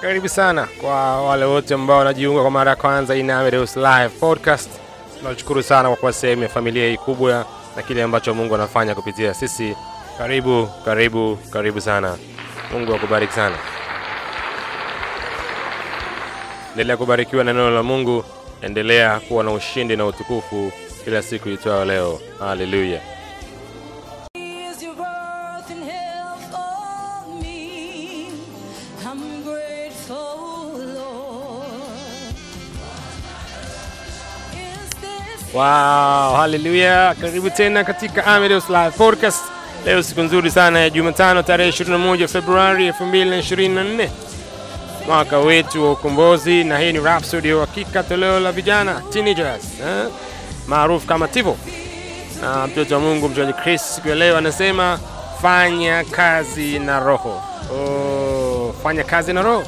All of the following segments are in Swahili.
Karibu sana kwa wale wote ambao wanajiunga kwa mara ya kwanza hii Podcast. Tunashukuru sana kwa kuwa sehemu ya familia hii kubwa na kile ambacho Mungu anafanya kupitia sisi. Karibu, karibu, karibu sana. Mungu akubariki sana. Endelea kubarikiwa na neno la Mungu, endelea kuwa na ushindi na utukufu kila siku itwayo leo. Haleluya. Wow, haleluya. Karibu tena katika Amedeus Live Podcast. Leo siku nzuri sana ya Jumatano tarehe 21 Februari 2024. Mwaka wetu wa ukombozi na hii ni Rhapsody ya uhakika toleo la vijana teenagers, eh? Maarufu kama Tivo. Na mtoto wa Mungu mchungaji Chris siku ya leo anasema fanya kazi na roho. Oh, fanya kazi na roho.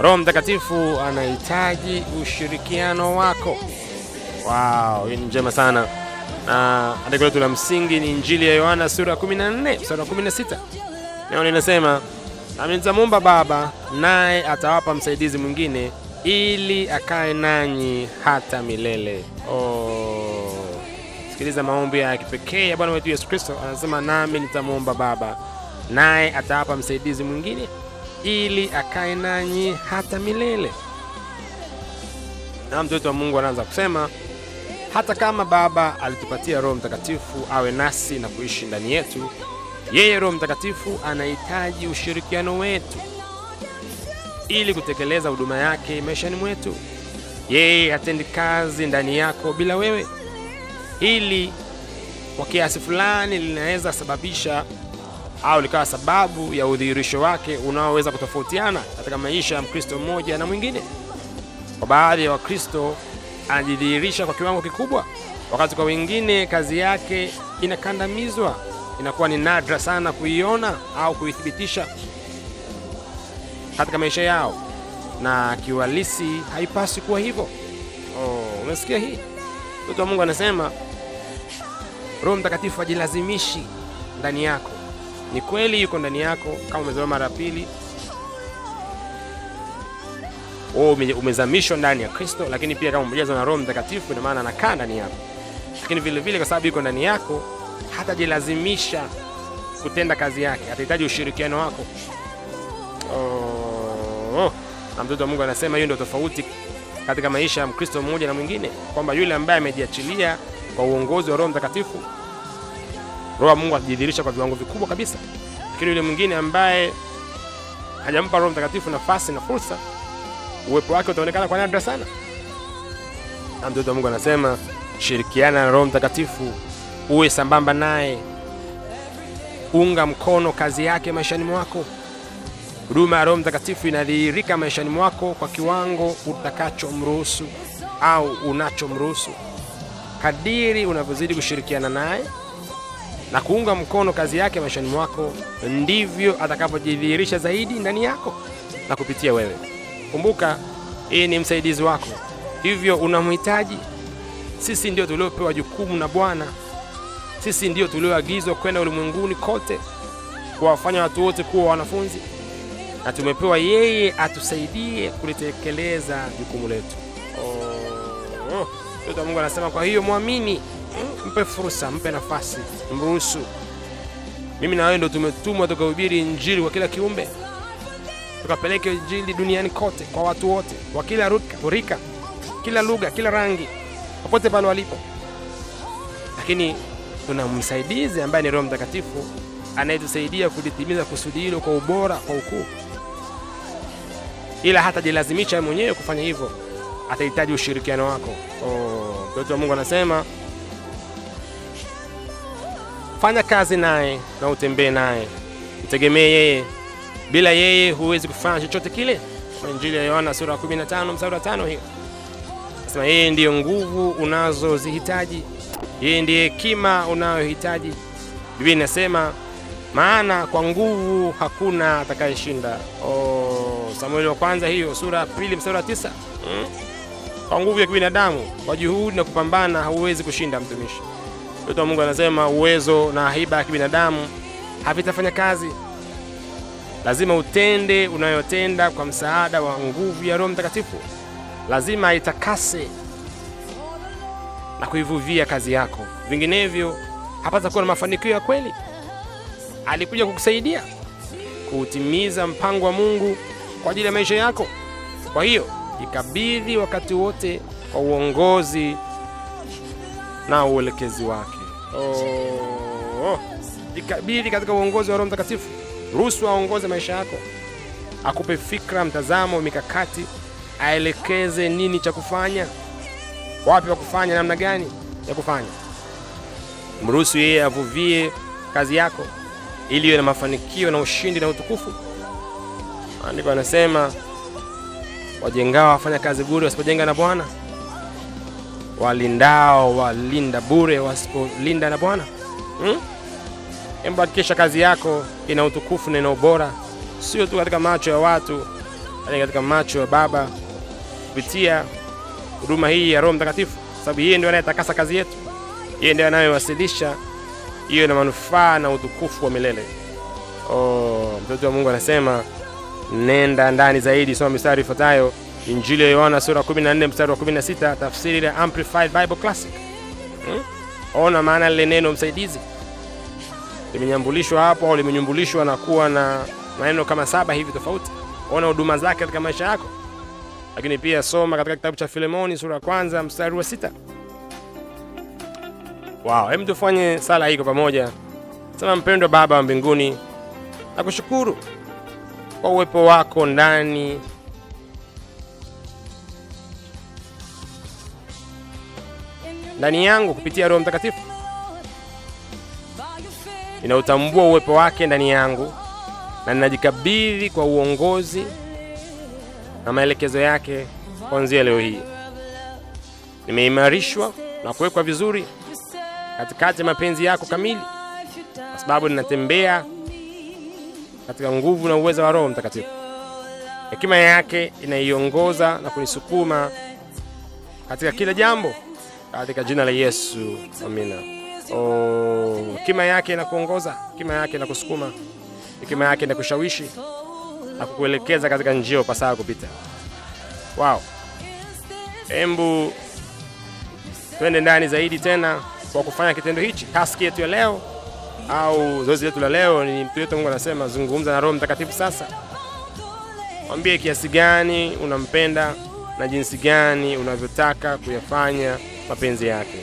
Roho Mtakatifu anahitaji ushirikiano wako. Wow, hii ni njema sana. Na andiko letu la msingi ni Injili ya Yohana sura ya 14 mstari wa 16. Neno linasema nami nitamwomba Baba, naye atawapa msaidizi mwingine ili akae nanyi hata milele. Oh. Sikiliza maombi ya kipekee ya Bwana wetu Yesu Kristo. Anasema nami nitamwomba Baba, naye atawapa msaidizi mwingine ili akae nanyi hata milele. Na mtoto wa Mungu anaanza kusema hata kama Baba alitupatia Roho Mtakatifu awe nasi na kuishi ndani yetu, yeye Roho Mtakatifu anahitaji ushirikiano wetu ili kutekeleza huduma yake maishani mwetu. Yeye hatendi kazi ndani yako bila wewe. Hili kwa kiasi fulani linaweza sababisha au likawa sababu ya udhihirisho wake unaoweza kutofautiana katika maisha ya Mkristo mmoja na mwingine. Kwa baadhi ya Wakristo anajidhihirisha kwa kiwango kikubwa, wakati kwa wengine kazi yake inakandamizwa, inakuwa ni nadra sana kuiona au kuithibitisha katika maisha yao, na kiuhalisi haipaswi kuwa hivyo. Oh, umesikia hii? Mtoto wa Mungu anasema Roho Mtakatifu ajilazimishi ndani yako. Ni kweli yuko ndani yako, kama umezoea mara ya pili, wewe ume- umezamishwa ndani ya Kristo, lakini pia kama umejazwa na Roho Mtakatifu, ina maana anakaa ndani yako. Lakini vile vile, kwa sababu yuko ndani yako, hatajilazimisha kutenda kazi yake, atahitaji ushirikiano wako. Oh, na mtoto wa Mungu anasema hiyo ndio tofauti katika maisha ya Mkristo mmoja na mwingine, kwamba yule ambaye amejiachilia kwa uongozi wa Roho Mtakatifu, Roho wa Mungu atajidhihirisha kwa viwango vikubwa kabisa, lakini yule mwingine ambaye hajampa Roho Mtakatifu nafasi na fursa, uwepo wake utaonekana kwa nadra sana. Na mtoto wa Mungu anasema shirikiana na Roho Mtakatifu, uwe sambamba naye, unga mkono kazi yake maishani mwako. Huduma ya Roho Mtakatifu inadhihirika maishani mwako kwa kiwango utakachomruhusu au unachomruhusu. Kadiri unavyozidi kushirikiana naye na kuunga mkono kazi yake maishani mwako, ndivyo atakavyojidhihirisha zaidi ndani yako na kupitia wewe. Kumbuka, yeye ni msaidizi wako, hivyo unamhitaji. Sisi ndio tuliopewa jukumu na Bwana, sisi ndio tulioagizwa kwenda ulimwenguni kote kuwafanya watu wote kuwa wanafunzi, na tumepewa yeye atusaidie kulitekeleza jukumu letu. Oh, oh. Mungu anasema, kwa hiyo mwamini, mpe fursa, mpe nafasi, mruhusu. Mimi na wewe ndo tumetumwa tukahubiri Injili kwa kila kiumbe, tukapeleke Injili duniani kote kwa watu wote wa kila rika, kila lugha, kila rangi, popote pale walipo. Lakini tuna msaidizi ambaye ni Roho Mtakatifu anayetusaidia kulitimiza kusudi hilo kwa ubora, kwa ukuu, ila hatajilazimisha mwenyewe kufanya hivyo, atahitaji ushirikiano wako. Oh, mtoto wa Mungu anasema fanya kazi naye na utembee naye, mtegemee yeye. Bila yeye huwezi kufanya chochote kile. Kwa Injili ya Yohana sura ya 15 mstari wa 5 hiyo nasema, yeye ndiyo nguvu unazozihitaji, yeye ndiye hekima unayohitaji. Biblia inasema maana kwa nguvu hakuna atakayeshinda. Samueli wa kwanza hiyo sura ya pili mstari wa tisa. Hmm? Kwa nguvu ya kibinadamu, kwa juhudi na kupambana hauwezi kushinda mtumishi. Mtoto wa Mungu anasema uwezo na haiba ya kibinadamu havitafanya kazi. Lazima utende unayotenda kwa msaada wa nguvu ya Roho Mtakatifu. Lazima aitakase na kuivuvia kazi yako, vinginevyo hapata kuwa na mafanikio ya kweli. Alikuja kukusaidia kuutimiza mpango wa Mungu kwa ajili ya maisha yako. Kwa hiyo jikabidhi wakati wote kwa uongozi na uelekezi wake. Oh, jikabidhi katika uongozi wa Roho Mtakatifu. Ruhusu aongoze maisha yako, akupe fikra, mtazamo, mikakati, aelekeze nini cha kufanya, wapi wa kufanya, namna gani ya kufanya. Mruhusu yeye avuvie kazi yako ili iwe na mafanikio na ushindi na utukufu. Maandiko anasema wajengao wafanya kazi bure wasipojenga na Bwana, walindao walinda bure wasipolinda na Bwana. Hmm? Hebu hakikisha kazi yako ina utukufu na ina ubora, sio tu katika macho ya watu, lakini katika macho ya Baba kupitia huduma hii ya Roho Mtakatifu, sababu yeye ndio anayetakasa kazi yetu, yeye ndio anayewasilisha hiyo na manufaa na utukufu wa milele. Oh, mtoto wa Mungu anasema nenda ndani zaidi, soma mistari ifuatayo. Injili ya Yohana sura 14 mstari wa 16, tafsiri ile Amplified Bible Classic. Hmm? Ona maana lile neno msaidizi limenyambulishwa hapo au limenyumbulishwa na kuwa na maneno kama saba hivi tofauti. Ona huduma zake katika maisha yako, lakini pia soma katika kitabu cha Filemoni sura ya kwanza mstari wa sita. Wow, hebu tufanye sala hii kwa pamoja. Sema, mpendwa Baba wa mbinguni, nakushukuru kwa uwepo wako ndani ndani yangu kupitia Roho Mtakatifu. Ninautambua uwepo wake ndani yangu na ninajikabidhi kwa uongozi na maelekezo yake kuanzia leo hii. Nimeimarishwa na kuwekwa vizuri katikati ya mapenzi yako kamili, kwa sababu ninatembea katika nguvu na uwezo wa Roho Mtakatifu. Hekima yake inaiongoza na kunisukuma katika kila jambo, katika jina la Yesu, amina. Oh, yake inakuongoza, hekima yake inakusukuma, hekima yake inakushawishi na kukuelekeza katika njia upasayo kupita. Wow, embu twende ndani zaidi tena kwa kufanya kitendo hichi. Taski yetu ya leo au zoezi letu la leo ni mtu yetu, Mungu anasema zungumza na Roho Mtakatifu. Sasa mwambie kiasi gani unampenda na jinsi gani unavyotaka kuyafanya mapenzi yake.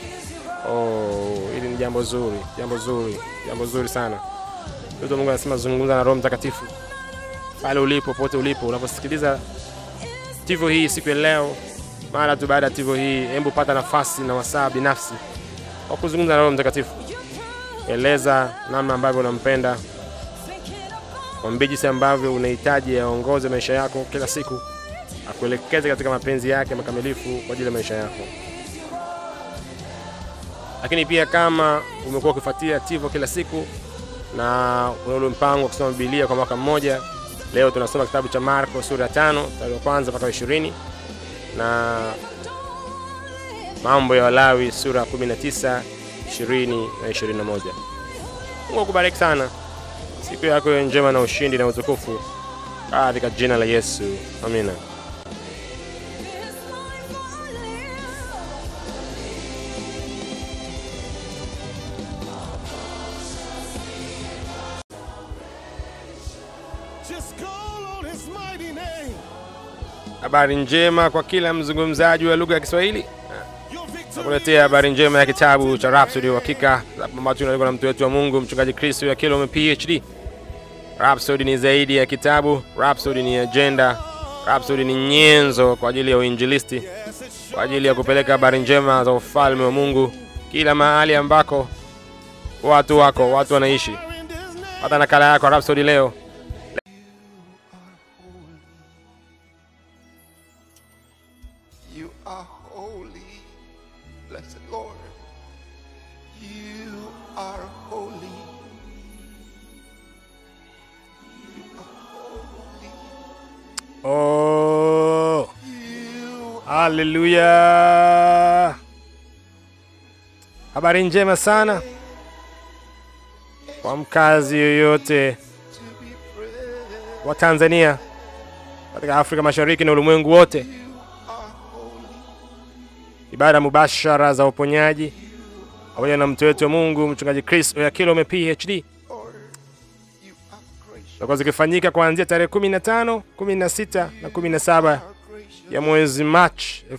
Oh, hili ni jambo zuri, jambo zuri, jambo zuri sana. Mtu Mungu anasema zungumza na Roho Mtakatifu pale ulipo, popote ulipo, unaposikiliza tivo hii siku ya leo. Mara tu baada ya tivo hii, hebu pata nafasi na wasaa binafsi wa kuzungumza na Roho Mtakatifu. Eleza namna ambavyo unampenda, mwambie jinsi ambavyo unahitaji aongoze maisha yako kila siku, akuelekeze katika mapenzi yake makamilifu kwa ajili ya maisha yako. Lakini pia kama umekuwa ukifuatia Tivo kila siku na una mpango wa kusoma Biblia kwa mwaka mmoja, leo tunasoma kitabu cha Marko sura ya tano mstari wa kwanza mpaka ishirini na Mambo ya Walawi sura ya 19, 20 na 21. Mungu akubariki sana, siku yako njema na ushindi na utukufu katika jina la Yesu, amina. Habari njema kwa kila mzungumzaji wa lugha ya Kiswahili. Nakuletea habari njema ya kitabu cha Rhapsody wa Hakika ambacho inaandikwa na mtu wetu wa Mungu mchungaji Kristo ya PhD. Rhapsody ni zaidi ya kitabu, Rhapsody ni ajenda. Rhapsody ni nyenzo kwa ajili ya uinjilisti, kwa ajili ya kupeleka habari njema za ufalme wa Mungu kila mahali ambako watu wako, watu wanaishi. Pata nakala yako Rhapsody leo. Haleluya! Habari njema sana kwa mkazi yoyote wa Tanzania, katika Afrika Mashariki na ulimwengu wote, ibada mubashara za uponyaji pamoja na mtu wetu wa Mungu mchungaji Chris Oyakilome PhD zitakuwa zikifanyika kuanzia tarehe 15, 16 na 17 Are gracious. Ya mwezi Machi 2024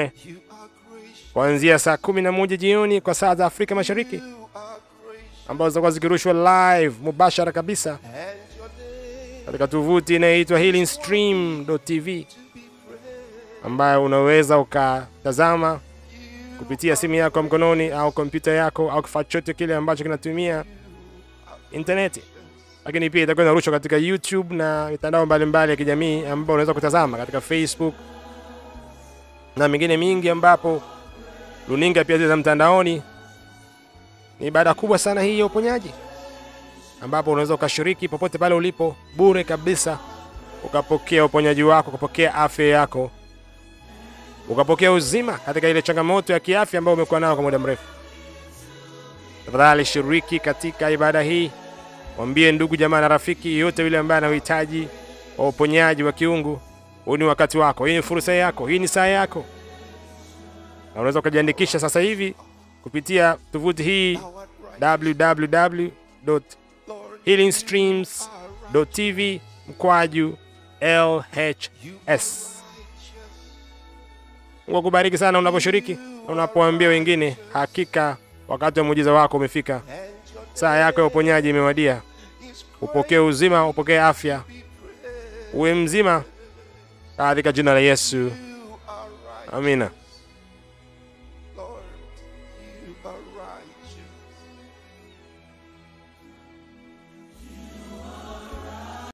You are gracious. kuanzia saa 11 jioni kwa saa za Afrika Mashariki ambazo zitakuwa zikirushwa live mubashara kabisa katika tovuti inayoitwa healingstream.tv ambayo unaweza ukatazama kupitia simu yako ya mkononi au kompyuta yako au kifaa chochote kile ambacho kinatumia intaneti. Lakini pia itakuwa inarushwa katika YouTube na mitandao mbalimbali ya kijamii ambao unaweza kutazama katika Facebook na mingine mingi, ambapo runinga pia zile za mtandaoni. Ni ibada kubwa sana hii ya uponyaji ambapo unaweza ukashiriki popote pale ulipo bure kabisa, ukapokea uponyaji wako, ukapokea afya yako, ukapokea uzima katika ile changamoto ya kiafya ambayo umekuwa nayo kwa muda mrefu. Tafadhali shiriki katika ibada hii, mwambie ndugu, jamaa na rafiki yote yule ambaye anahitaji wa uponyaji wa kiungu. Huu ni wakati wako, hii ni fursa yako, hii ni saa yako, na unaweza ukajiandikisha sasa hivi kupitia tovuti hii thou art right. www Lord, healingstreams.tv mkwaju LHS. Mungu akubariki sana unaposhiriki na unapoambia wengine, hakika wakati wa muujiza wako umefika. Saa yako ya uponyaji imewadia. Upokee uzima, upokee afya, uwe mzima katika jina la Yesu, amina.